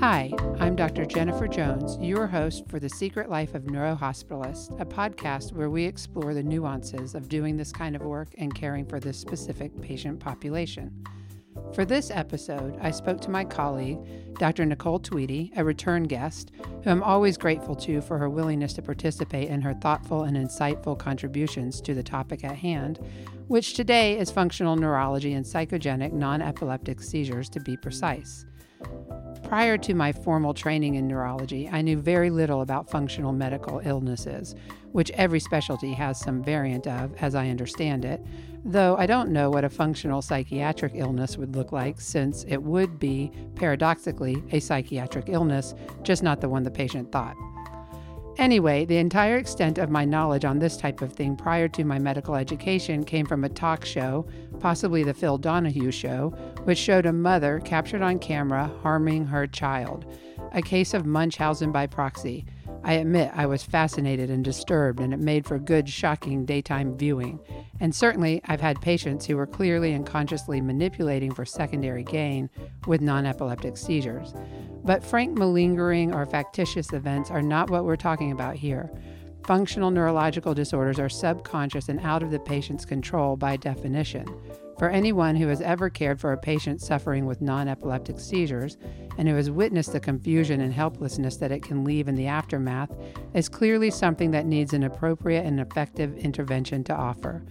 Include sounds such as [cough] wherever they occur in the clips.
Hi, I'm Dr. Jennifer Jones, your host for The Secret Life of Neurohospitalist, a podcast where we explore the nuances of doing this kind of work and caring for this specific patient population. For this episode, I spoke to my colleague, Dr. Nicole Tweedy, a return guest, who I'm always grateful to for her willingness to participate in her thoughtful and insightful contributions to the topic at hand, which today is functional neurology and psychogenic non epileptic seizures, to be precise. Prior to my formal training in neurology, I knew very little about functional medical illnesses, which every specialty has some variant of, as I understand it, though I don't know what a functional psychiatric illness would look like, since it would be, paradoxically, a psychiatric illness, just not the one the patient thought. Anyway, the entire extent of my knowledge on this type of thing prior to my medical education came from a talk show, possibly the Phil Donahue show, which showed a mother captured on camera harming her child, a case of Munchausen by proxy. I admit I was fascinated and disturbed, and it made for good, shocking daytime viewing. And certainly, I've had patients who were clearly and consciously manipulating for secondary gain with non epileptic seizures. But frank malingering or factitious events are not what we're talking about here. Functional neurological disorders are subconscious and out of the patient's control by definition. For anyone who has ever cared for a patient suffering with non epileptic seizures and who has witnessed the confusion and helplessness that it can leave in the aftermath, is clearly something that needs an appropriate and effective intervention to offer.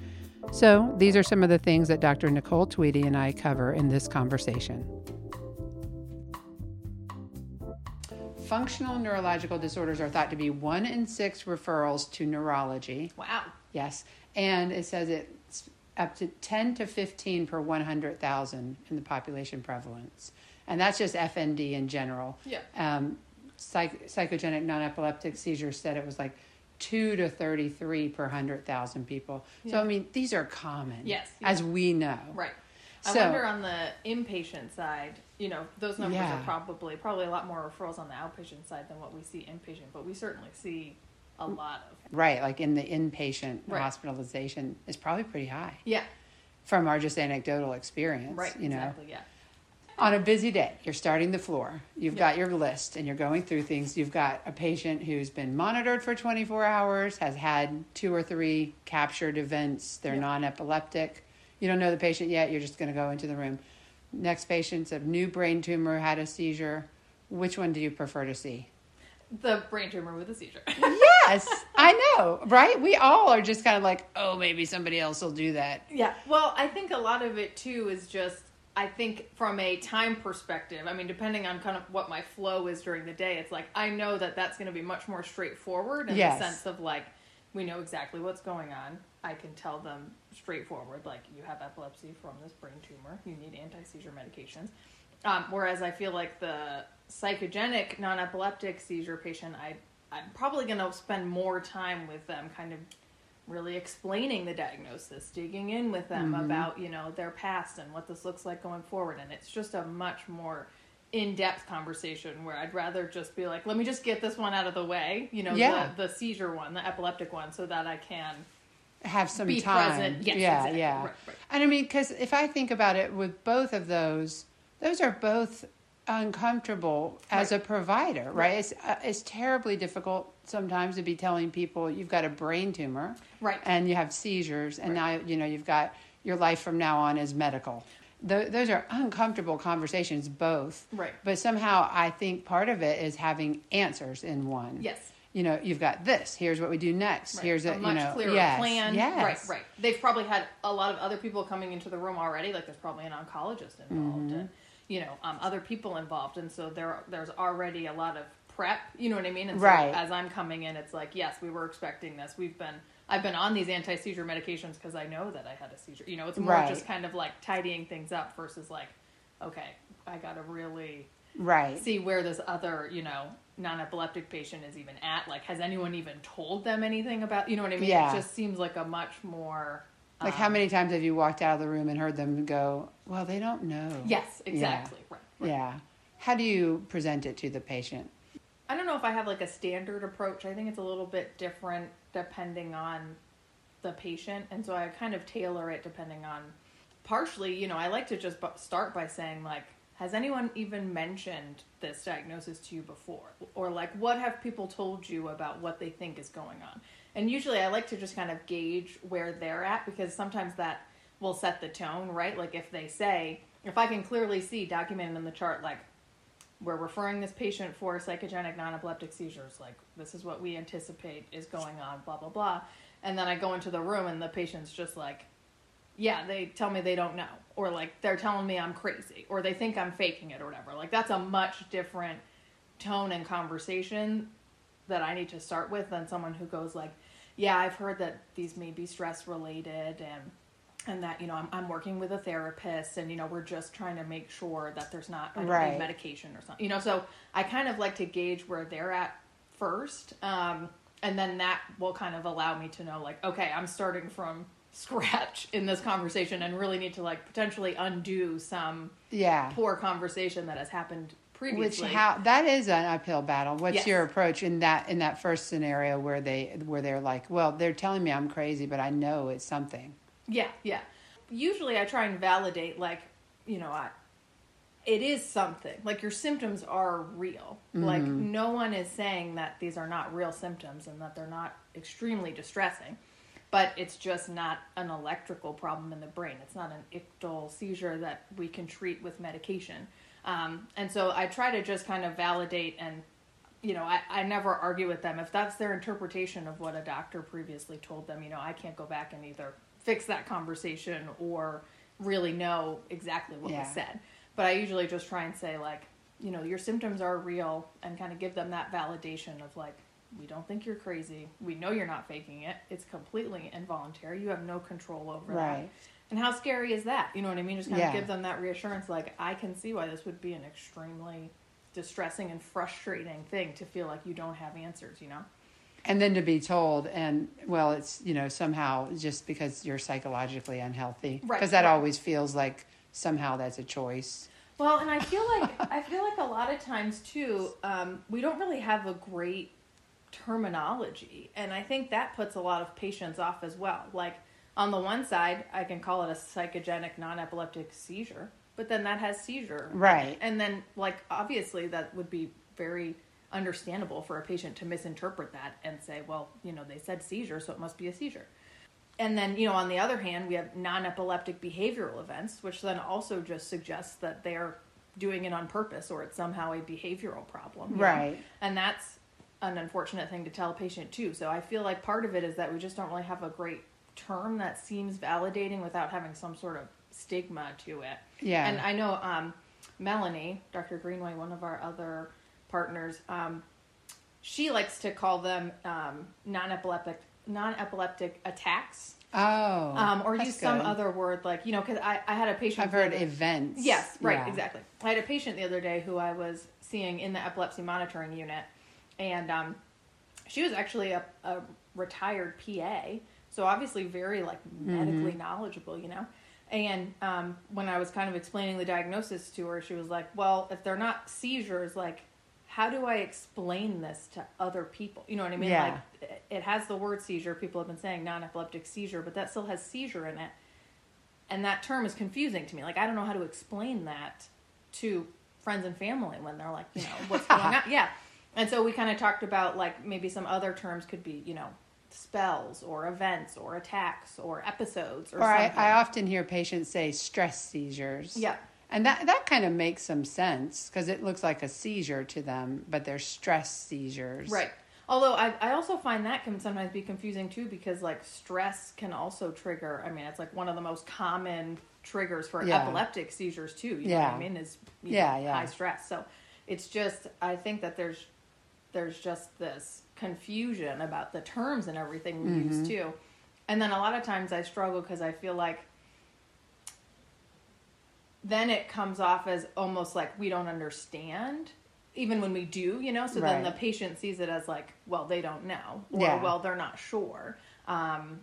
So, these are some of the things that Dr. Nicole Tweedy and I cover in this conversation. Functional neurological disorders are thought to be one in six referrals to neurology. Wow. Yes. And it says it's up to 10 to 15 per 100,000 in the population prevalence. And that's just FND in general. Yeah. Um, psych- psychogenic non epileptic seizures said it was like 2 to 33 per 100,000 people. So, I mean, these are common. Yes, As we know. Right. I So- wonder on the inpatient side, you know, those numbers Yeah. are probably probably a lot more referrals on the outpatient side than what we see inpatient, but we certainly see a mm. lot of Right. Like in the inpatient Right. hospitalization is probably pretty high Yeah. from our just anecdotal experience. Right. You know, exactly. Yeah. on a busy day, you're starting the floor. You've Yeah. got your list and you're going through things. You've got a patient who's been monitored for 24 hours, has had two or three captured events. They're Yeah. non epileptic. You don't know the patient yet. You're just going to go into the room. Next patient's a new brain tumor, had a seizure. Which one do you prefer to see? The brain tumor with a seizure. [laughs] Yes, I know, right? We all are just kind of like, oh, maybe somebody else will do that. Yeah. Well, I think a lot of it too is just I think from a time perspective. I mean, depending on kind of what my flow is during the day, it's like I know that that's going to be much more straightforward in Yes. the sense of like we know exactly what's going on. I can tell them straightforward, like you have epilepsy from this brain tumor. You need anti seizure medications. Um, whereas I feel like the psychogenic non-epileptic seizure patient, I I'm probably going to spend more time with them, kind of really explaining the diagnosis, digging in with them about you know their past and what this looks like going forward, and it's just a much more in-depth conversation where I'd rather just be like, let me just get this one out of the way, you know, Yeah. the, the seizure one, the epileptic one, so that I can Have some be time. present. Yes, yeah, exactly. yeah. Right, right. And I mean, because if I think about it, with both of those, those are both uncomfortable as Right. a provider, right? It's uh, it's terribly difficult sometimes to be telling people you've got a brain tumor, Right. and you have seizures, and Right. now you know you've got your life from now on is medical. Th- those are uncomfortable conversations, both. Right. But somehow, I think part of it is having answers in one. Yes. You know, you've got this. Here's what we do next. Right. Here's a, much you know, clearer yes, plan. Yes. Right, right. They've probably had a lot of other people coming into the room already. Like there's probably an oncologist involved, Mm-hmm. You know, um, other people involved, and so there there's already a lot of prep. You know what I mean? And so Right. as I'm coming in, it's like, yes, we were expecting this. We've been I've been on these anti seizure medications because I know that I had a seizure. You know, it's more Right. just kind of like tidying things up versus like, okay, I got to really Right. see where this other, you know, non-epileptic patient is even at. Like, has anyone even told them anything about? You know what I mean? Yeah. It just seems like a much more. Like, um, how many times have you walked out of the room and heard them go, Well, they don't know? Yes, exactly. Right, right. Yeah. How do you present it to the patient? I don't know if I have like a standard approach. I think it's a little bit different depending on the patient, and so I kind of tailor it depending on. Partially, you know, I like to just start by saying like, has anyone even mentioned this diagnosis to you before? Or like, what have people told you about what they think is going on? And usually I like to just kind of gauge where they're at because sometimes that will set the tone, right? Like if they say, if I can clearly see documented in the chart, like, we're referring this patient for psychogenic non-epileptic seizures, like, this is what we anticipate is going on, blah, blah, blah. And then I go into the room and the patient's just like, yeah, they tell me they don't know, or like they're telling me I'm crazy, or they think I'm faking it, or whatever. Like that's a much different tone and conversation that I need to start with than someone who goes like, yeah, I've heard that these may be stress related and and that you know I'm, I'm working with a therapist and you know we're just trying to make sure that there's not I Right. need medication or something you know so I kind of like to gauge where they're at first um, and then that will kind of allow me to know like okay I'm starting from [laughs] scratch in this conversation and really need to like potentially undo some Yeah. poor conversation that has happened Which how that is an uphill battle. What's Yes. your approach in that in that first scenario where they where they're like, well, they're telling me I'm crazy, but I know it's something. Yeah, yeah. Usually I try and validate like, you know, I it is something. Like your symptoms are real. Like mm-hmm. no one is saying that these are not real symptoms and that they're not extremely distressing. But it's just not an electrical problem in the brain. It's not an ictal seizure that we can treat with medication. Um, and so I try to just kind of validate and you know, I, I never argue with them. If that's their interpretation of what a doctor previously told them, you know, I can't go back and either fix that conversation or really know exactly what Yeah. was said. But I usually just try and say, like, you know, your symptoms are real and kind of give them that validation of, like, we don't think you're crazy. We know you're not faking it. It's completely involuntary. You have no control over that. And how scary is that? You know what I mean? Just kind Yeah. of give them that reassurance, like, I can see why this would be an extremely distressing and frustrating thing to feel like you don't have answers, you know? And then to be told, and well, it's you know somehow just because you're psychologically unhealthy, Right, Because that right. always feels like somehow that's a choice. Well, and I feel like [laughs] I feel like a lot of times too, um, we don't really have a great terminology, and I think that puts a lot of patients off as well. Like on the one side, I can call it a psychogenic non-epileptic seizure, but then that has seizure. Right. And then, like obviously, that would be very understandable for a patient to misinterpret that and say, well, you know, they said seizure, so it must be a seizure. And then, you know, on the other hand, we have non epileptic behavioral events, which then also just suggests that they're doing it on purpose or it's somehow a behavioral problem. you know? Right. And that's an unfortunate thing to tell a patient, too. So I feel like part of it is that we just don't really have a great term that seems validating without having some sort of stigma to it. Yeah. And I know um, Melanie, Dr. Greenway, one of our other partners, um, she likes to call them um, non-epileptic non-epileptic attacks, Oh, um, or use some good. other word like you know because I, I had a patient. I've heard the events. Yes, right, Yeah. exactly. I had a patient the other day who I was seeing in the epilepsy monitoring unit, and um, she was actually a, a retired PA, so obviously very like medically Mm-hmm. knowledgeable, you know. And um, when I was kind of explaining the diagnosis to her, she was like, "Well, if they're not seizures, like, how do I explain this to other people? You know what I mean? Yeah. Like, it- it has the word seizure. People have been saying non-epileptic seizure, but that still has seizure in it." and that term is confusing to me. Like I don't know how to explain that to friends and family when they're like, you know, what's going [laughs] on? Yeah. And so we kind of talked about like maybe some other terms could be, you know, spells or events or attacks or episodes or, Or I, something. I often hear patients say stress seizures. Yeah. And that, that kind of makes some sense because it looks like a seizure to them, but they're stress seizures. Right. Although I, I also find that can sometimes be confusing too because like stress can also trigger. I mean, it's like one of the most common triggers for Yeah. epileptic seizures too. You know what Yeah. I mean? Is Yeah, know, yeah. high stress. So it's just I think that there's there's just this confusion about the terms and everything we Mm-hmm. use too. And then a lot of times I struggle because I feel like then it comes off as almost like we don't understand even when we do you know so then the patient sees it as like well they don't know or Yeah. well they're not sure um,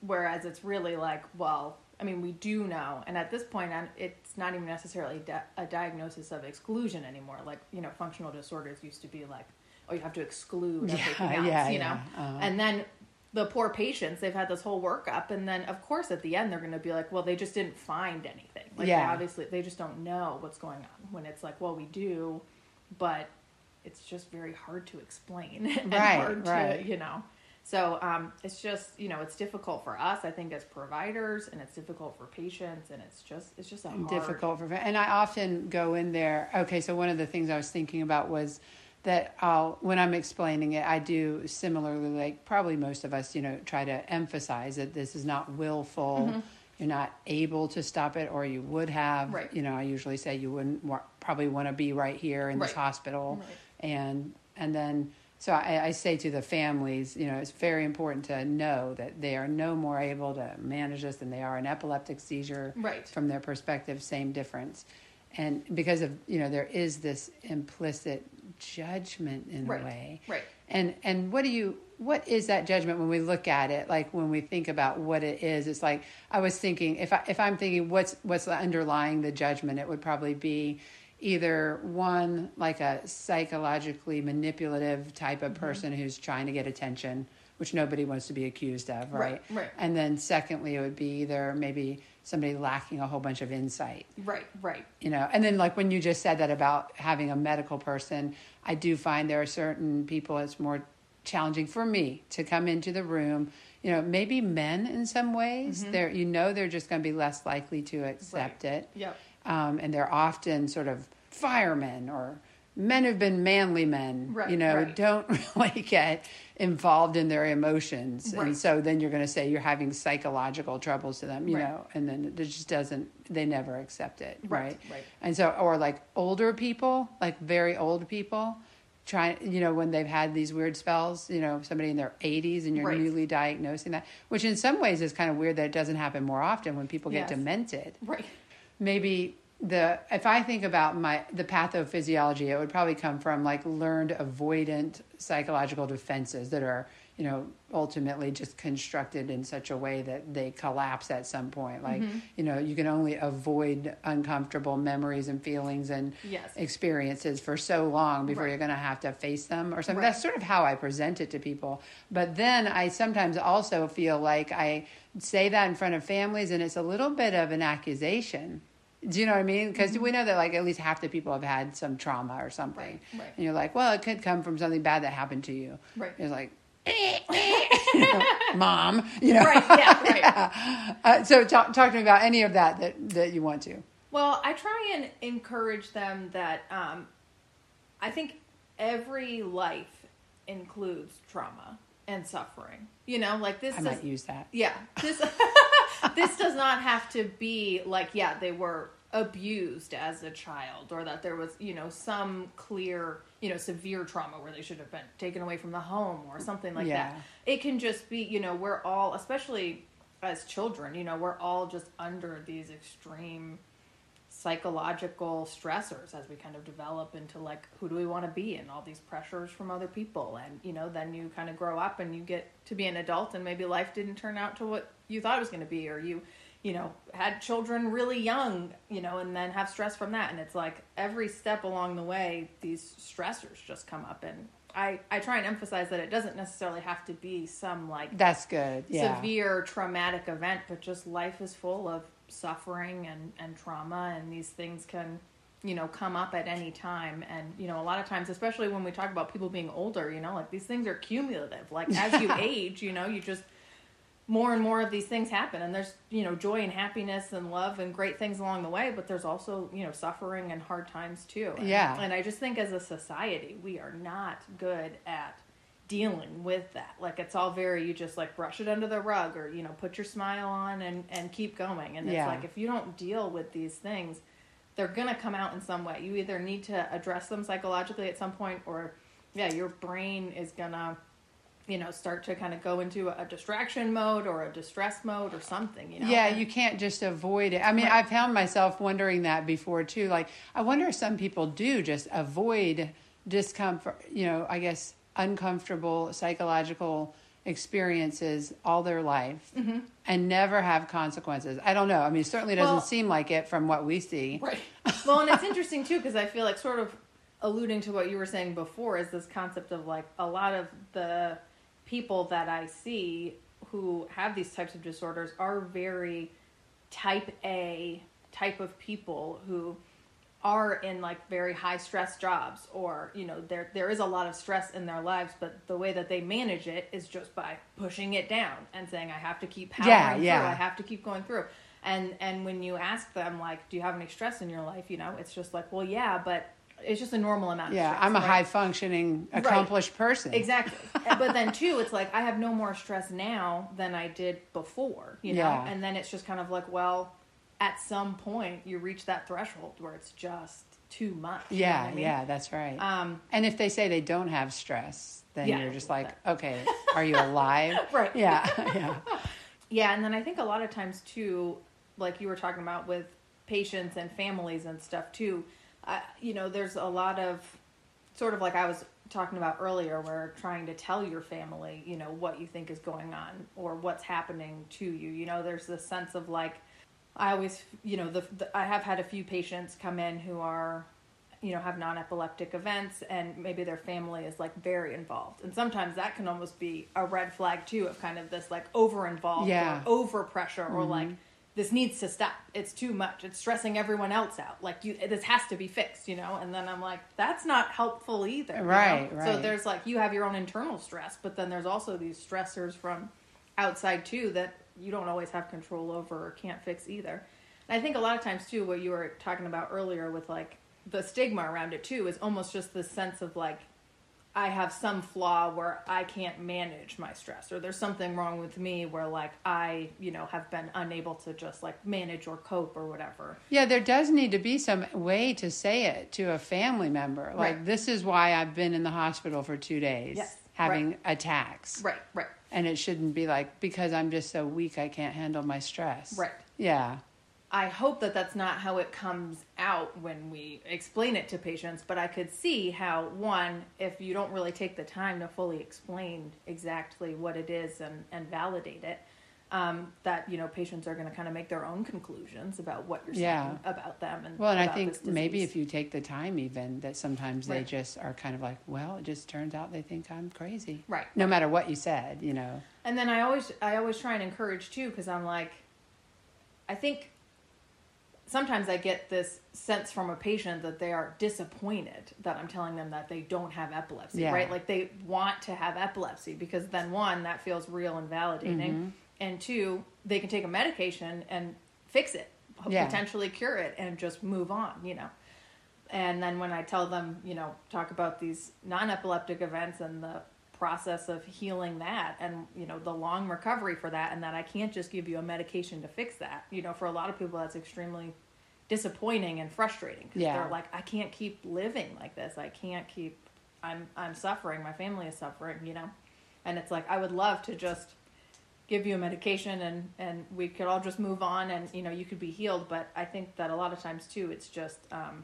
whereas it's really like well i mean we do know and at this point it's not even necessarily di- a diagnosis of exclusion anymore like you know functional disorders used to be like oh you have to exclude Yeah, everything else yeah, you know yeah, uh-huh. and then the poor patients they've had this whole workup and then of course at the end they're going to be like well they just didn't find anything like Yeah. obviously they just don't know what's going on when it's like well we do but it's just very hard to explain [laughs] and Right, hard right. to you know so um, it's just you know it's difficult for us i think as providers and it's difficult for patients and it's just it's just a hard difficult for and i often go in there okay so one of the things i was thinking about was that i'll when i'm explaining it i do similarly like probably most of us you know try to emphasize that this is not willful you're not able to stop it or you would have Mm-hmm. Right. you know i usually say you wouldn't wa- probably want to be right here in this hospital Right. and and then so I, I say to the families you know it's very important to know that they are no more able to manage this than they are an epileptic seizure Right. from their perspective same difference and because of you know there is this implicit judgment in Right. a way right and and what do you what is that judgment when we look at it like when we think about what it is it's like i was thinking if i if i'm thinking what's what's underlying the judgment it would probably be either one like a psychologically manipulative type Mm-hmm. of person who's trying to get attention which nobody wants to be accused of right Right, right. and then secondly it would be either maybe somebody lacking a whole bunch of insight. Right right. You know and then like when you just said that about having a medical person i do find there are certain people it's more challenging for me to come into the room. You know maybe men in some ways they're you know they're just going to be less likely to accept Mm-hmm. Right. it. Yep. Um, and they're often sort of firemen or men who've been manly men Right, you know right. don't [laughs] really get involved in their emotions Right. and so then you're going to say you're having psychological troubles to them you know and then it just doesn't they never accept it Right, right right. and so or like older people like very old people trying you know when they've had these weird spells you know somebody in their 80s and you're Right. newly diagnosing that which in some ways is kind of weird that it doesn't happen more often when people get Yes. demented right maybe the if I think about my the pathophysiology, it would probably come from like learned avoidant psychological defenses that are you know ultimately just constructed in such a way that they collapse at some point. Like Mm-hmm. you know you can only avoid uncomfortable memories and feelings and Yes. experiences for so long before Right. you're going to have to face them or something. Right. That's sort of how I present it to people. But then I sometimes also feel like I say that in front of families and it's a little bit of an accusation. Do you know what I mean? Because Mm-hmm. we know that like at least half the people have had some trauma or something. Right, right. And you're like, well, it could come from something bad that happened to you. Right. It's like, [laughs] you know, [laughs] mom, you know. right yeah right [laughs] Uh, so talk, talk to me about any of that that, that you want to. Well, I try and encourage them that um, I think every life includes trauma and suffering. You know, like this I is might use that. yeah this this does not have to be like yeah they were abused as a child or that there was you know some clear you know severe trauma where they should have been taken away from the home or something like Yeah. that it can just be you know we're all especially as children you know we're all just under these extreme psychological stressors as we kind of develop into like who do we want to be and all these pressures from other people and you know then you kind of grow up and you get to be an adult and maybe life didn't turn out to what you thought it was going to be or you you know had children really young you know and then have stress from that and it's like every step along the way these stressors just come up and i i try and emphasize that it doesn't necessarily have to be some like That's good. Yeah. severe traumatic event, but just life is full of suffering and, and trauma, and these things can, you know, come up at any time. And, you know, a lot of times, especially when we talk about people being older, you know, like these things are cumulative. Like as you [laughs] age, you know, you just, more and more of these things happen and there's you know joy and happiness and love and great things along the way but there's also you know suffering and hard times too and, Yeah. and i just think as a society we are not good at dealing with that like it's all very you just like brush it under the rug or you know put your smile on and and keep going and it's Yeah. like if you don't deal with these things they're gonna come out in some way you either need to address them psychologically at some point or yeah your brain is gonna you know start to kind of go into a distraction mode or a distress mode or something you know Yeah, you can't just avoid it. I mean, Right. I found myself wondering that before too. Like, I wonder if some people do just avoid discomfort, you know, I guess uncomfortable psychological experiences all their life mm-hmm. and never have consequences. I don't know. I mean, it certainly doesn't Well- seem like it from what we see. Right. [laughs] Well, and it's interesting too because I feel like sort of alluding to what you were saying before is this concept of like a lot of the people that I see who have these types of disorders are very type A type of people who are in like very high stress jobs or you know there there is a lot of stress in their lives but the way that they manage it is just by pushing it down and saying I have to keep powering Yeah, yeah. through I have to keep going through. And and when you ask them like do you have any stress in your life? You know it's just like well yeah but it's just a normal amount of Yeah, stress, I'm a right? high functioning, Right. accomplished person. Exactly. [laughs] but then too, it's like I have no more stress now than I did before, you know? Yeah. And then it's just kind of like, well, at some point you reach that threshold where it's just too much. you know Yeah, I mean? yeah, that's right. Um, and if they say they don't have stress, then Yeah. you're just like, okay, are you alive? [laughs] Right. Yeah, [laughs] yeah. yeah, and then I think a lot of times too, like you were talking about with patients and families and stuff too, uh, you know, there's a lot of sort of like I was talking about earlier, where trying to tell your family, you know, what you think is going on or what's happening to you. You know, there's this sense of like, I always, you know, the, the I have had a few patients come in who are, you know, have non-epileptic events, and maybe their family is like very involved, and sometimes that can almost be a red flag too of kind of this like over-involved Yeah. or over pressure or like this needs to stop. It's too much. It's stressing everyone else out. Like you, this has to be fixed, you know. And then I'm like, that's not helpful either. you know? Right, So there's like you have your own internal stress, but then there's also these stressors from outside too that you don't always have control over or can't fix either. And I think a lot of times too, what you were talking about earlier with like the stigma around it too is almost just this sense of like I have some flaw where I can't manage my stress, or there's something wrong with me where like I, you know, have been unable to just like manage or cope or whatever. Yeah, there does need to be some way to say it to a family member. Like, Right. this is why I've been in the hospital for two days Yes, having attacks. Right, right, And it shouldn't be like, because I'm just so weak, I can't handle my stress. right. Yeah. I hope that that's not how it comes out when we explain it to patients, but I could see how, one, if you don't really take the time to fully explain exactly what it is and, and validate it, um, that, you know, patients are going to kind of make their own conclusions about what you're saying about them. And Well, and I think maybe if you take the time, even that sometimes they just are kind of like, well, it just turns out they think I'm crazy. Right. No matter what you said, you know. And then I always I always try and encourage too because I'm like I think sometimes I get this sense from a patient that they are disappointed that I'm telling them that they don't have epilepsy, Yeah. right? Like they want to have epilepsy because then one that feels real and validating Mm-hmm. and two they can take a medication and fix it, Yeah. potentially cure it and just move on, you know. And then when I tell them, you know, talk about these non-epileptic events and the process of healing that and you know the long recovery for that and that I can't just give you a medication to fix that. You know, for a lot of people that's extremely disappointing and frustrating because Yeah. they're like I can't keep living like this. I can't keep I'm I'm suffering, my family is suffering, you know. And it's like I would love to just give you a medication and and we could all just move on and you know you could be healed but i think that a lot of times too it's just um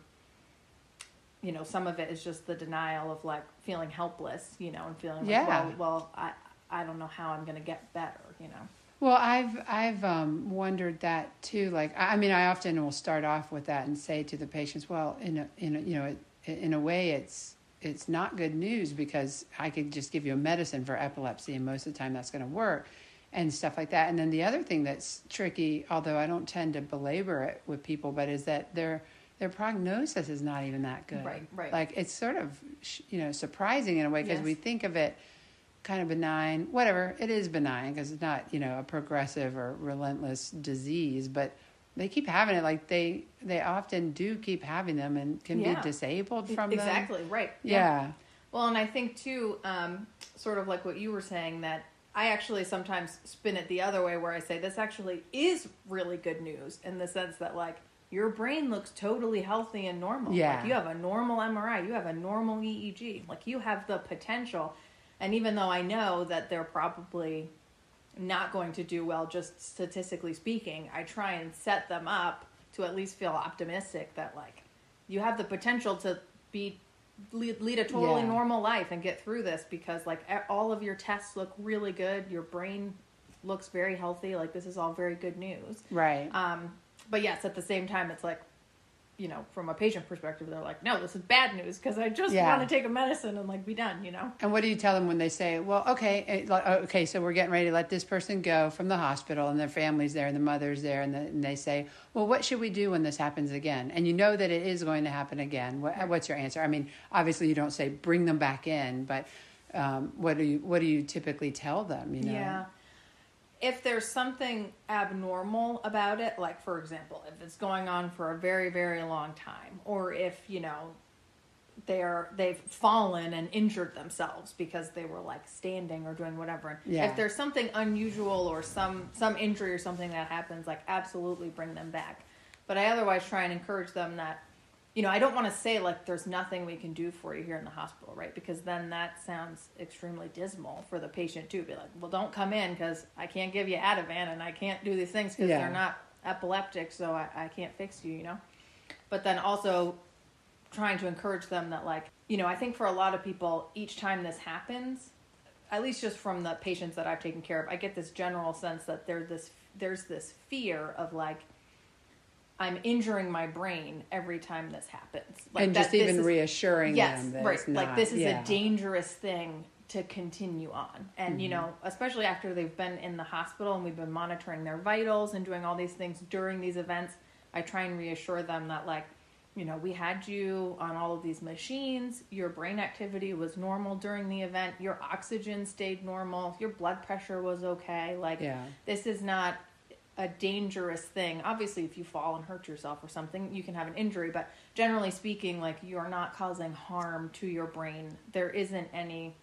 you know some of it is just the denial of like feeling helpless you know and feeling like Yeah. well well i i don't know how i'm going to get better you know Well, I've I've um, wondered that too. Like, I mean, I often will start off with that and say to the patients, "Well, in a, in a, you know, it, in a way, it's it's not good news because I could just give you a medicine for epilepsy, and most of the time that's going to work, and stuff like that." And then the other thing that's tricky, although I don't tend to belabor it with people, but is that their their prognosis is not even that good. Right, right. Like it's sort of you know surprising in a way because Yes. we think of it kind of benign, whatever. It is benign because it's not, you know, a progressive or relentless disease, but they keep having it. Like they, they often do keep having them and can Yeah. be disabled from them. exactly right Yeah. Well, and I think too, um, sort of like what you were saying, that I actually sometimes spin it the other way, where I say this actually is really good news in the sense that like your brain looks totally healthy and normal. Yeah. Like you have a normal MRI, you have a normal EEG, like you have the potential. And even though I know that they're probably not going to do well, just statistically speaking, I try and set them up to at least feel optimistic that like you have the potential to be lead, lead a totally Yeah. normal life and get through this because like all of your tests look really good, your brain looks very healthy. Like this is all very good news. Right. Um, but yes, at the same time, it's like you know, from a patient perspective, they're like, no, this is bad news because I just Yeah. want to take a medicine and like be done, you know? And what do you tell them when they say, "Well, okay, eh, oh, okay, so we're getting ready to let this person go from the hospital, and their family's there, and the mother's there, and, the, and they say, "Well, what should we do when this happens again?" And you know that it is going to happen again. What, what's your answer? I mean, obviously, you don't say bring them back in, but um, what do you what do you typically tell them? You know, Yeah. If there's something abnormal about it, like for example, if it's going on for a very, very long time, or if, you know, they're they've fallen and injured themselves because they were like standing or doing whatever. Yeah. If there's something unusual or some some injury or something that happens, like absolutely bring them back. But I otherwise try and encourage them that you know, I don't want to say like there's nothing we can do for you here in the hospital, right? Because then that sounds extremely dismal for the patient too. Be like, well, don't come in because I can't give you Ativan and I can't do these things because Yeah. they're not epileptic, so I, I can't fix you, you know. But then also trying to encourage them that like, you know, I think for a lot of people, each time this happens, at least just from the patients that I've taken care of, I get this general sense that there's this there's this fear of like I'm injuring my brain every time this happens. Like and just even is- reassuring yes, them that right. not. like this is yeah. a dangerous thing to continue on. And you Mm-hmm. know, especially after they've been in the hospital and we've been monitoring their vitals and doing all these things during these events, I try and reassure them that like, you know, we had you on all of these machines, your brain activity was normal during the event, your oxygen stayed normal, your blood pressure was okay. Like Yeah. this is not a dangerous thing. Obviously, if you fall and hurt yourself or something, you can have an injury, but generally speaking, like you're not causing harm to your brain. There isn't any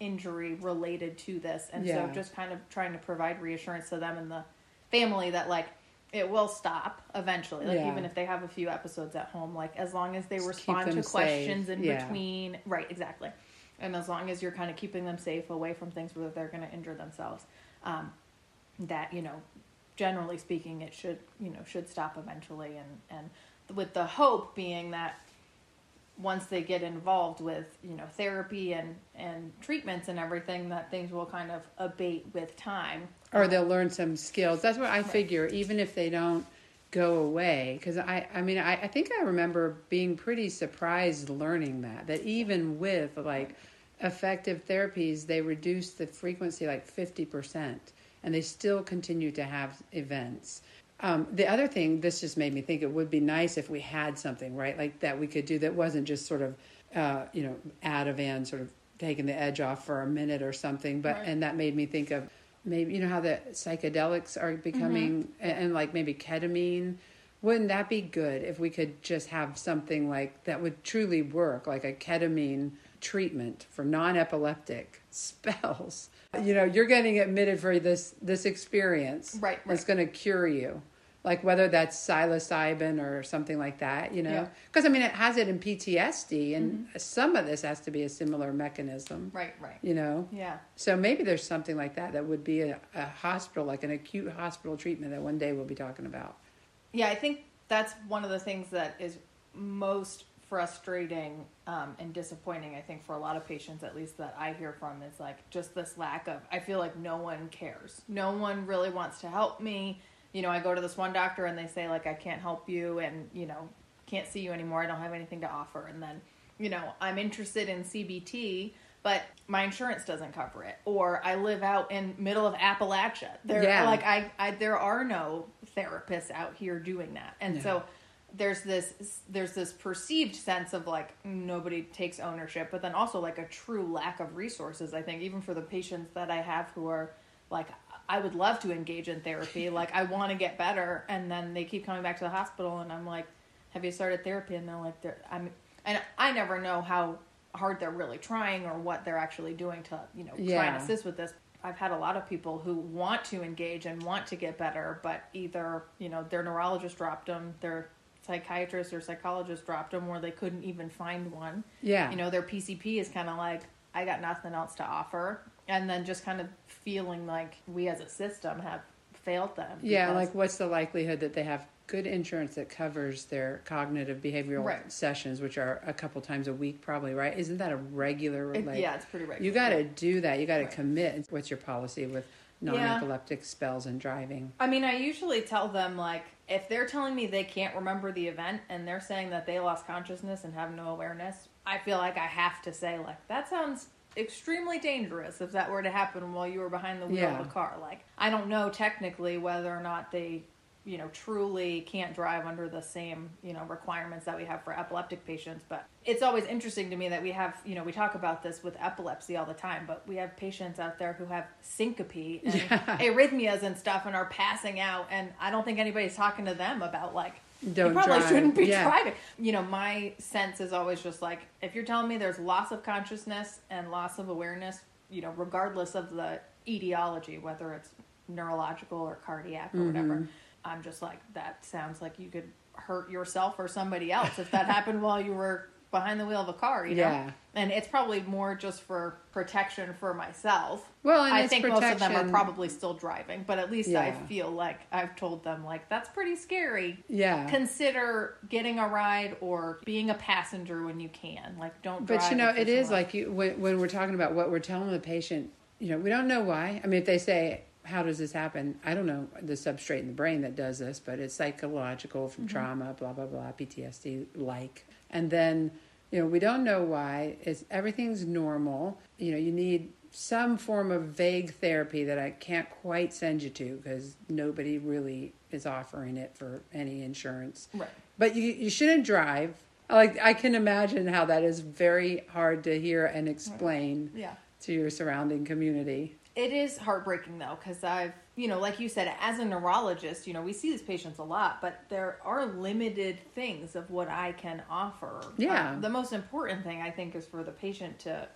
injury related to this. And Yeah. so just kind of trying to provide reassurance to them and the family that like it will stop eventually. Like Yeah. even if they have a few episodes at home, like as long as they Just respond to them questions safe. in Yeah. between. Right, exactly. And as long as you're kind of keeping them safe away from things where they're going to injure themselves, um, that you know, generally speaking, it should you know should stop eventually, and and with the hope being that once they get involved with you know therapy and and treatments and everything, that things will kind of abate with time. or they'll learn some skills. That's what I figure, even if they don't go away. Because I, I mean, I, I think I remember being pretty surprised learning that, that even with like effective therapies, they reduce the frequency like 50%, and they still continue to have events. Um, the other thing, this just made me think it would be nice if we had something, right, like that we could do that wasn't just sort of, uh, you know, Ativan sort of taking the edge off for a minute or something. But Right. and that made me think of maybe you know how the psychedelics are becoming and, and like maybe ketamine. Wouldn't that be good if we could just have something like that would truly work, like a ketamine treatment for non-epileptic [laughs] spells? You know, you're getting admitted for this this experience. Right, It's right. going to cure you. Like whether that's psilocybin or something like that, you know? Yeah. Because I mean, it has it in PTSD, and mm-hmm. some of this has to be a similar mechanism, Right, right. you know? Yeah. So maybe there's something like that that would be a, a hospital, like an acute hospital treatment that one day we'll be talking about. Yeah, I think that's one of the things that is most frustrating um, and disappointing. I think for a lot of patients, at least that I hear from, is like just this lack of. I feel like no one cares. No one really wants to help me. You know, I go to this one doctor and they say like I can't help you, and you know, can't see you anymore. I don't have anything to offer. And then, you know, I'm interested in CBT. But my insurance doesn't cover it, or I live out in middle of Appalachia. There, Yeah. like I, I, there are no therapists out here doing that, and No. so there's this there's this perceived sense of like nobody takes ownership but then also like a true lack of resources i think even for the patients that i have who are like i would love to engage in therapy. [laughs] Like i want to get better and then they keep coming back to the hospital and i'm like have you started therapy? And they're like they're i'm and i never know how hard they're really trying or what they're actually doing to you know try and assist with this. I've had a lot of people who want to engage and want to get better, but either you know their neurologist dropped them, their psychiatrist or psychologist dropped them, or they couldn't even find one. Yeah. You know, their PCP is kind of like, I got nothing else to offer, and then just kind of feeling like we as a system have failed them. Yeah, like what's the likelihood that they have good insurance that covers their cognitive behavioral Right. sessions, which are a couple times a week, probably, right? Isn't that a regular? It- like, yeah, it's pretty regular. You got to do that. You got to Right. commit. What's your policy with non-epileptic spells and driving? I mean, I usually tell them like if they're telling me they can't remember the event and they're saying that they lost consciousness and have no awareness, I feel like I have to say like that sounds extremely dangerous if that were to happen while you were behind the wheel Yeah. of a car. Like I don't know technically whether or not they you know truly can't drive under the same you know requirements that we have for epileptic patients but it's always interesting to me that we have you know we talk about this with epilepsy all the time but we have patients out there who have syncope and [laughs] Yeah. arrhythmias and stuff and are passing out and i don't think anybody's talking to them about like Don't you probably drive. shouldn't be Yeah. driving you know my sense is always just like if you're telling me there's loss of consciousness and loss of awareness you know regardless of the etiology whether it's neurological or cardiac or Mm-hmm. whatever i'm just like that sounds like you could hurt yourself or somebody else if that happened while you were behind the wheel of a car you know Yeah. and it's probably more just for protection for myself Well, and I think most of them are probably still driving, but at least I feel like I've told them like that's pretty scary. Yeah. Consider getting a ride or being a passenger when you can. Like don't drive. But you know, it is it there's is a lot- like you when, when we're talking about what we're telling the patient. You know, we don't know why. I mean, if they say, "How does this happen?" I don't know the substrate in the brain that does this, but it's psychological from Mm-hmm. trauma, blah blah blah, PTSD like, and then you know we don't know why. It's everything's normal. You know, you need some form of vague therapy that I can't quite send you to because nobody really is offering it for any insurance. Right. But you you shouldn't drive. Like I can imagine how that is very hard to hear and explain Yeah. to your surrounding community. It is heartbreaking though, because I've, you know, like you said, as a neurologist, you know, we see these patients a lot, but there are limited things of what I can offer. Yeah. Um, the most important thing I think is for the patient to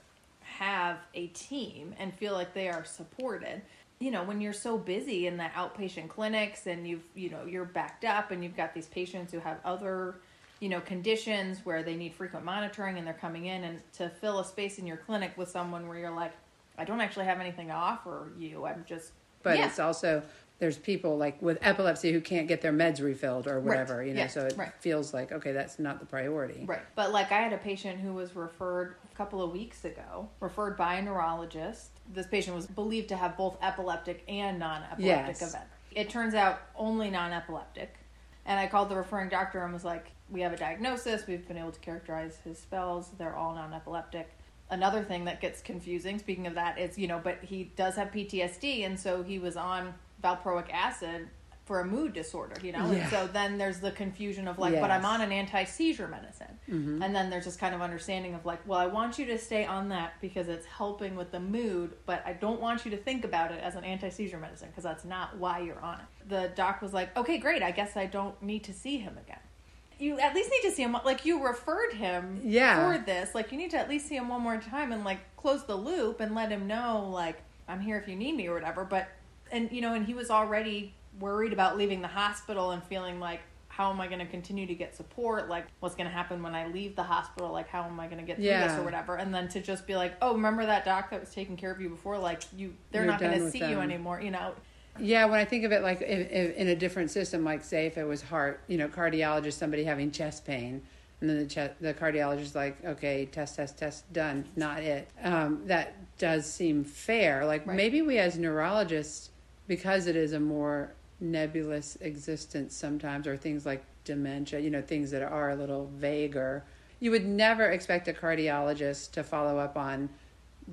have a team and feel like they are supported. You know, when you're so busy in the outpatient clinics and you've, you know, you're backed up and you've got these patients who have other, you know, conditions where they need frequent monitoring and they're coming in and to fill a space in your clinic with someone where you're like, I don't actually have anything to offer you. I'm just But yeah. it's also there's people like with epilepsy who can't get their meds refilled or whatever, you know, Yeah, so it right. feels like okay, that's not the priority. Right. But like I had a patient who was referred a couple of weeks ago, referred by a neurologist. This patient was believed to have both epileptic and non-epileptic Yes. event. It turns out only non-epileptic. And I called the referring doctor and was like, "We have a diagnosis. We've been able to characterize his spells. They're all non-epileptic." Another thing that gets confusing, speaking of that, is you know, but he does have PTSD, and so he was on valproic acid for a mood disorder, you know. Yeah. And so then there's the confusion of like, but I'm on an anti seizure medicine. Mm-hmm. And then there's this kind of understanding of like, well, I want you to stay on that because it's helping with the mood, but I don't want you to think about it as an anti seizure medicine because that's not why you're on it. The doc was like, okay, great. I guess I don't need to see him again. You at least need to see him. Like you referred him Yeah. for this. Like you need to at least see him one more time and like close the loop and let him know like I'm here if you need me or whatever. But and you know, and he was already worried about leaving the hospital and feeling like how am I going to continue to get support? Like, what's going to happen when I leave the hospital? Like, how am I going to get through this or whatever? And then to just be like, oh, remember that doc that was taking care of you before? Like, you, they're You're not going to see you anymore. You know, Yeah, when I think of it like if, in a different system, like say if it was heart, you know, cardiologist, somebody having chest pain, and then the chest, the cardiologist like, okay, test, test, test, done, not it. Um, that does seem fair. Like Right. maybe we as neurologists, because it is a more nebulous existence sometimes, or things like dementia, you know, things that are a little vaguer. You would never expect a cardiologist to follow up on,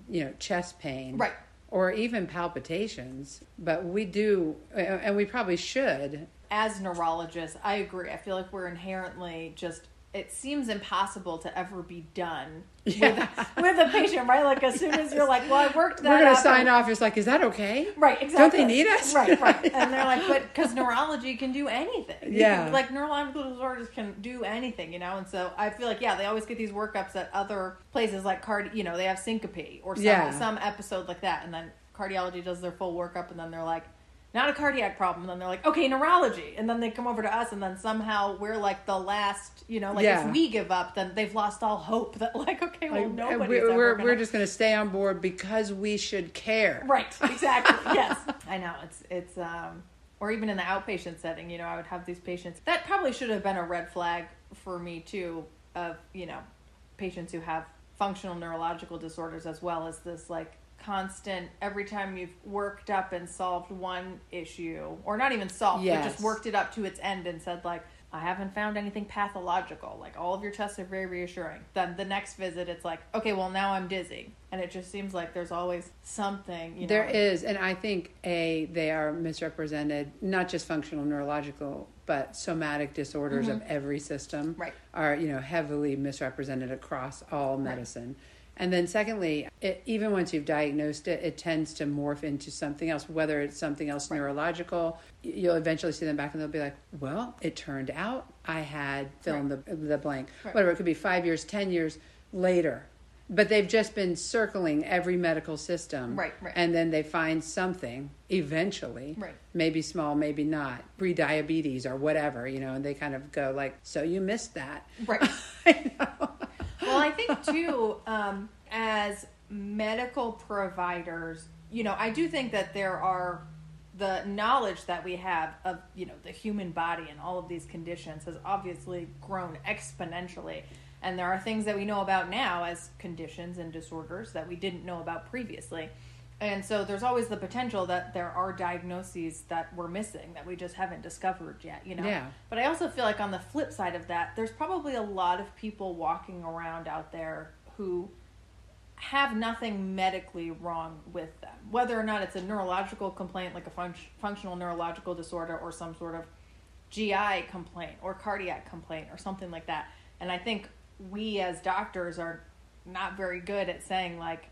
you know, chest pain right? Or even palpitations, but we do, and we probably should. As neurologists, I agree. I feel like we're inherently just. It seems impossible to ever be done Yeah. [laughs] with a patient, right? Like as soon as you're like, "Well, I worked that." We're going to sign and- off. It's like, is that okay? Right, exactly. Don't they need us? Right, right. [laughs] And they're like, but because neurology can do anything. Yeah. can- like neurological disorders can do anything, you know. And so I feel like yeah, they always get these workups at other places like card. You know, they have syncope or some Yeah. some episode like that, and then cardiology does their full workup, and then they're like. Not a cardiac problem, and then they're like, okay, neurology, and then they come over to us, and then somehow we're like the last, you know, like Yeah. if we give up, then they've lost all hope. That like, okay, well, Like, nobody's we're, ever we're, gonna- we're just going to stay on board because we should care. Right, exactly. [laughs] yes. I know. It's it's um or even in the outpatient setting, you know, I would have these patients. That probably should have been a red flag for me too of, you know, patients who have functional neurological disorders as well as this like constant every time you've worked up and solved one issue or not even solved but just worked it up to its end and said like I haven't found anything pathological. Like all of your tests are very reassuring. Then the next visit, it's like, okay, well now I'm dizzy, and it just seems like there's always something. You know, There is, and I think a they are misrepresented, not just functional neurological, but somatic disorders of every system Mm-hmm. Right. are you know heavily misrepresented across all medicine. And then secondly, it, even once you've diagnosed it, it tends to morph into something else, whether it's something else neurological. You'll eventually see them back and they'll be like, well, it turned out I had fill in the, the blank. Right. Whatever, it could be five years, 10 years later. But they've just been circling every medical system. Right, right. And then they find something eventually. Right. Maybe small, maybe not. Pre-diabetes or whatever, you know, and they kind of go like, so you missed that. Right. [laughs] Well, I think too, um, as medical providers, you know, I do think that there are the knowledge that we have of you know the human body and all of these conditions has obviously grown exponentially. And there are things that we know about now as conditions and disorders that we didn't know about previously and so there's always the potential that there are diagnoses that we're missing that we just haven't discovered yet you know Yeah. but I also feel like on the flip side of that, there's probably a lot of people walking around out there who have nothing medically wrong with them. Whether or not it's a neurological complaint like a func- functional neurological disorder or some sort of GI complaint or cardiac complaint or something like that. And I think we as doctors are not very good at saying like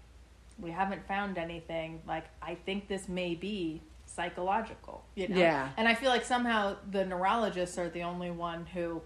we haven't found anything like I think this may be psychological, you know. Yeah. And I feel like somehow the neurologists are the only one who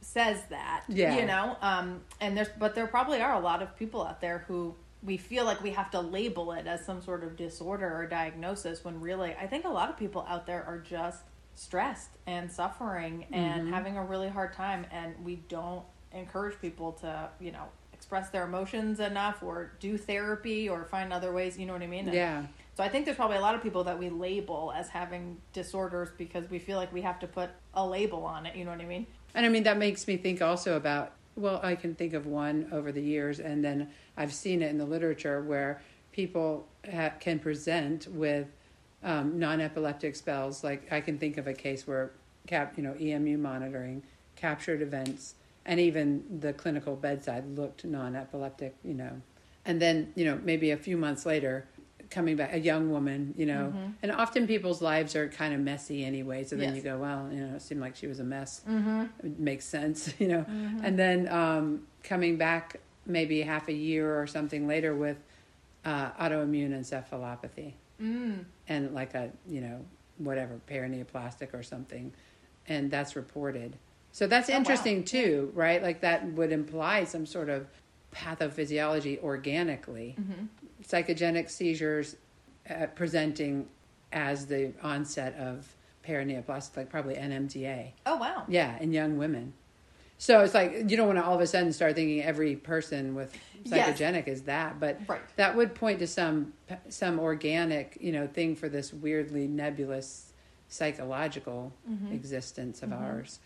says that. Yeah. You know? Um and there's but there probably are a lot of people out there who we feel like we have to label it as some sort of disorder or diagnosis when really I think a lot of people out there are just stressed and suffering and Mm-hmm. having a really hard time and we don't encourage people to, you know, express their emotions enough or do therapy or find other ways, you know what I mean? And Yeah. so I think there's probably a lot of people that we label as having disorders because we feel like we have to put a label on it. You know what I mean? And I mean, that makes me think also about, well, I can think of one over the years, and then I've seen it in the literature where people ha- can present with um, non epileptic spells. Like, I can think of a case where, cap, you know, EMU monitoring captured events, and even the clinical bedside looked non epileptic, you know. And then, you know, maybe a few months later, coming back, a young woman, you know, and often people's lives are kind of messy anyway. So then Yes. you go, well, you know, it seemed like she was a mess. Mm-hmm. It makes sense, [laughs] you know. And then um, coming back maybe half a year or something later with uh, autoimmune encephalopathy Mm. and like a, you know, whatever, paraneoplastic or something. And that's reported. So that's Oh, wow. interesting too, right? Like that would imply some sort of pathophysiology organically. Mm-hmm. Psychogenic seizures uh, presenting as the onset of paraneoplastic, like probably NMDA. Oh wow. Yeah, in young women. So it's like you don't want to all of a sudden start thinking every person with Yes. psychogenic is that, but Right. that would point to some some organic, you know, thing for this weirdly nebulous psychological Mm-hmm. existence of ours.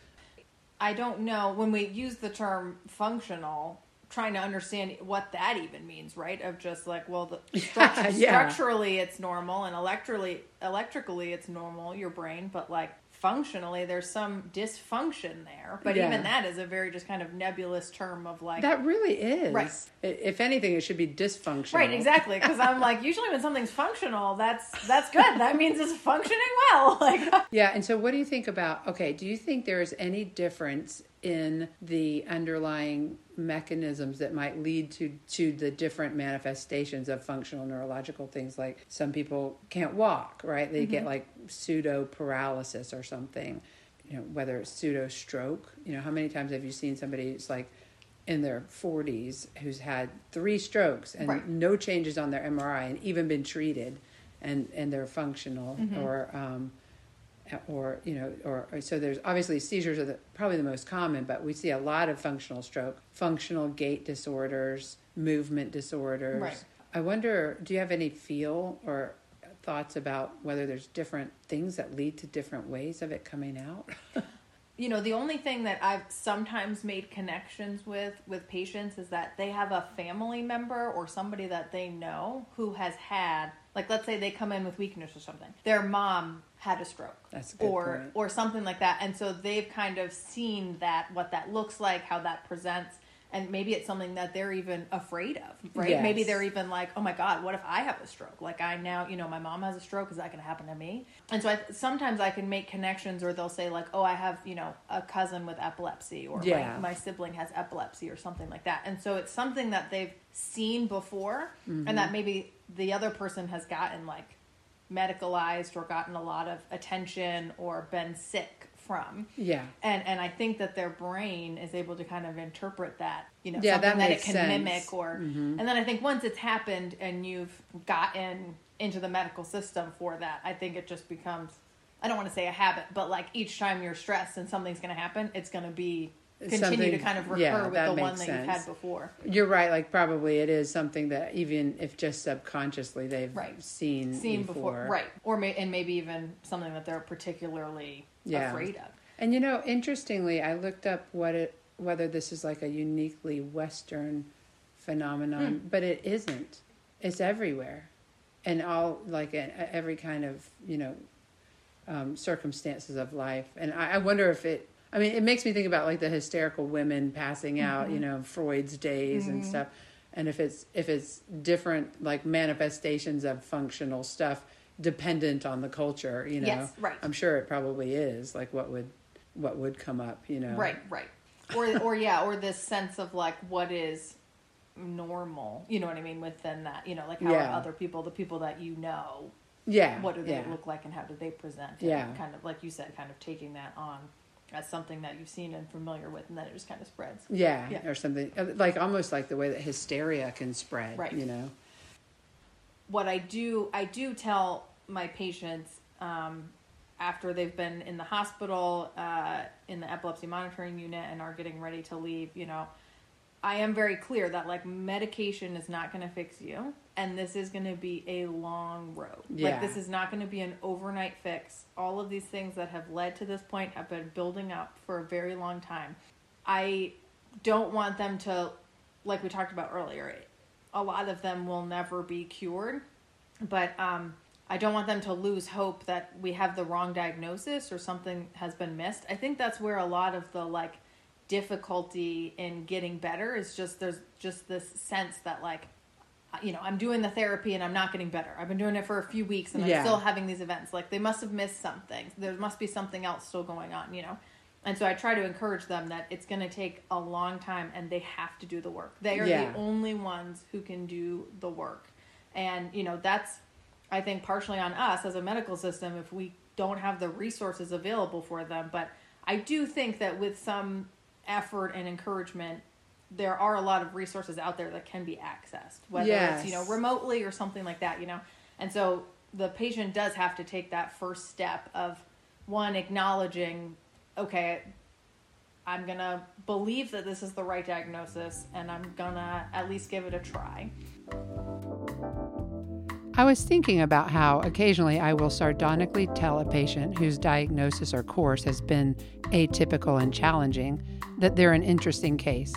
I don't know when we use the term functional, trying to understand what that even means, right? Of just like, well, the structure, [laughs] yeah. structurally it's normal, and electrically electrically it's normal, your brain, but like functionally there's some dysfunction there. But Yeah. even that is a very just kind of nebulous term of like That really is. Right. If anything, it should be dysfunctional. Right, exactly. Because I'm like, usually when something's functional, that's that's good. That means it's functioning well. [laughs] Like, Yeah, and so what do you think about? Okay, do you think there is any difference in the underlying mechanisms that might lead to to the different manifestations of functional neurological things? Like some people can't walk, right? They get like pseudo paralysis or something. You know, whether it's pseudo stroke. You know, how many times have you seen somebody who's like in their 40s who's had three strokes and Right. no changes on their MRI and even been treated and and they're functional or um, or you know or, or so there's obviously seizures are the, probably the most common but we see a lot of functional stroke functional gait disorders movement disorders Right. i wonder do you have any feel or thoughts about whether there's different things that lead to different ways of it coming out [laughs] you know the only thing that i've sometimes made connections with with patients is that they have a family member or somebody that they know who has had like let's say they come in with weakness or something. Their mom had a stroke. That's a good or point. or something like that. And so they've kind of seen that what that looks like how that presents and maybe it's something that they're even afraid of right Yes. maybe they're even like oh my god what if i have a stroke like i now you know my mom has a stroke is that going to happen to me and so I, sometimes i can make connections or they'll say like oh i have you know a cousin with epilepsy or Yeah. my, my sibling has epilepsy or something like that and so it's something that they've seen before Mm-hmm. and that maybe the other person has gotten like medicalized or gotten a lot of attention or been sick from Yeah. and and I think that their brain is able to kind of interpret that, you know, Yeah, something that that, it can sense. mimic or mm-hmm. and then I think once it's happened and you've gotten into the medical system for that, I think it just becomes I don't want to say a habit, but like each time you're stressed and something's going to happen, it's going to be continue Something- to kind of recur yeah, with the one that you've had before. You're right. Like probably it is something that even if just subconsciously they've Right. seen Seen before. before, right? Or may, and maybe even something that they're particularly Yeah. afraid of. And you know, interestingly, I looked up what it whether this is like a uniquely Western phenomenon, Hmm. but it isn't. It's everywhere, and all like in every kind of you know um, circumstances of life. And I, I wonder if it. I mean, it makes me think about like the hysterical women passing out, Mm-hmm. you know, Freud's days and stuff. And if it's if it's different like manifestations of functional stuff dependent on the culture, you know. Yes, right. I'm sure it probably is. Like what would what would come up, you know? Right, right. Or or yeah, or this sense of like what is normal. You know what I mean within that. You know, like how Yeah. are other people, the people that you know, Yeah. what do they yeah. look like and how do they present? Yeah. kind of like you said, kind of taking that on as something that you've seen and familiar with, and then it just kind of spreads. Yeah, Yeah. or something uh, like almost like the way that hysteria can spread, Right. You know. what I do, I do tell my patients um, after they've been in the hospital, uh, in the epilepsy monitoring unit, and are getting ready to leave. You know, I am very clear that like medication is not going to fix you, and this is going to be a long road. Yeah. Like this is not going to be an overnight fix. All of these things that have led to this point have been building up for a very long time. I don't want them to, like we talked about earlier, a lot of them will never be cured, but um, I don't want them to lose hope that we have the wrong diagnosis or something has been missed. I think that's where a lot of the like difficulty in getting better is just there's just this sense that like you know i'm doing the therapy and i'm not getting better. I've been doing it for a few weeks and i'm Yeah. still having these events. Like they must have missed something. There must be something else still going on you know? And so i try to encourage them that it's going to take a long time and they have to do the work. They are Yeah. the only ones who can do the work. And you know that's i think partially on us as a medical system if we don't have the resources available for them. But i do think that with some effort and encouragement there are a lot of resources out there that can be accessed whether it's you know remotely or something like that you know? And so the patient does have to take that first step of one acknowledging okay i'm gonna believe that this is the right diagnosis and i'm gonna at least give it a try I was thinking about how occasionally I will sardonically tell a patient whose diagnosis or course has been atypical and challenging that they're an interesting case,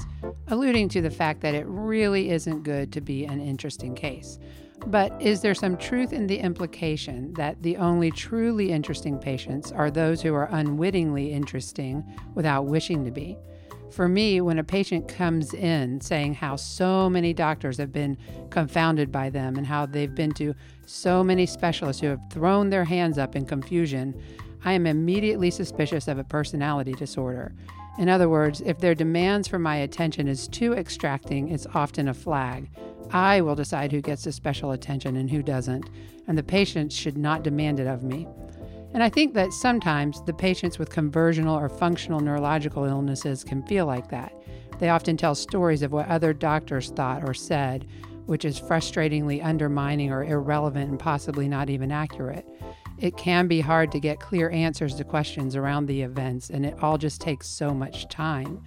alluding to the fact that it really isn't good to be an interesting case. But is there some truth in the implication that the only truly interesting patients are those who are unwittingly interesting without wishing to be? For me, when a patient comes in saying how so many doctors have been confounded by them and how they've been to so many specialists who have thrown their hands up in confusion, I am immediately suspicious of a personality disorder. In other words, if their demands for my attention is too extracting, it's often a flag. I will decide who gets the special attention and who doesn't, and the patient should not demand it of me. And I think that sometimes the patients with conversional or functional neurological illnesses can feel like that. They often tell stories of what other doctors thought or said, which is frustratingly undermining or irrelevant and possibly not even accurate. It can be hard to get clear answers to questions around the events, and it all just takes so much time.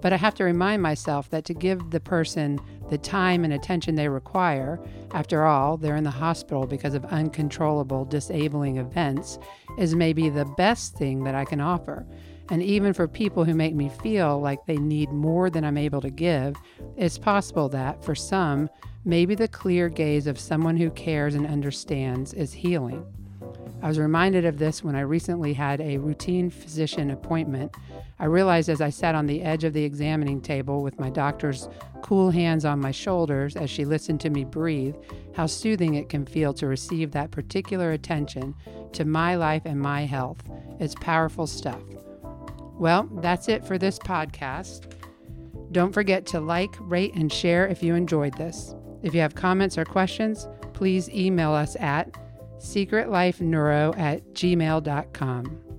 But I have to remind myself that to give the person the time and attention they require, after all, they're in the hospital because of uncontrollable, disabling events, is maybe the best thing that I can offer. And even for people who make me feel like they need more than I'm able to give, it's possible that, for some, maybe the clear gaze of someone who cares and understands is healing. I was reminded of this when I recently had a routine physician appointment. I realized as I sat on the edge of the examining table with my doctor's cool hands on my shoulders as she listened to me breathe, how soothing it can feel to receive that particular attention to my life and my health. It's powerful stuff. Well, that's it for this podcast. Don't forget to like, rate, and share if you enjoyed this. If you have comments or questions, please email us at secretlifeneuro at gmail.com.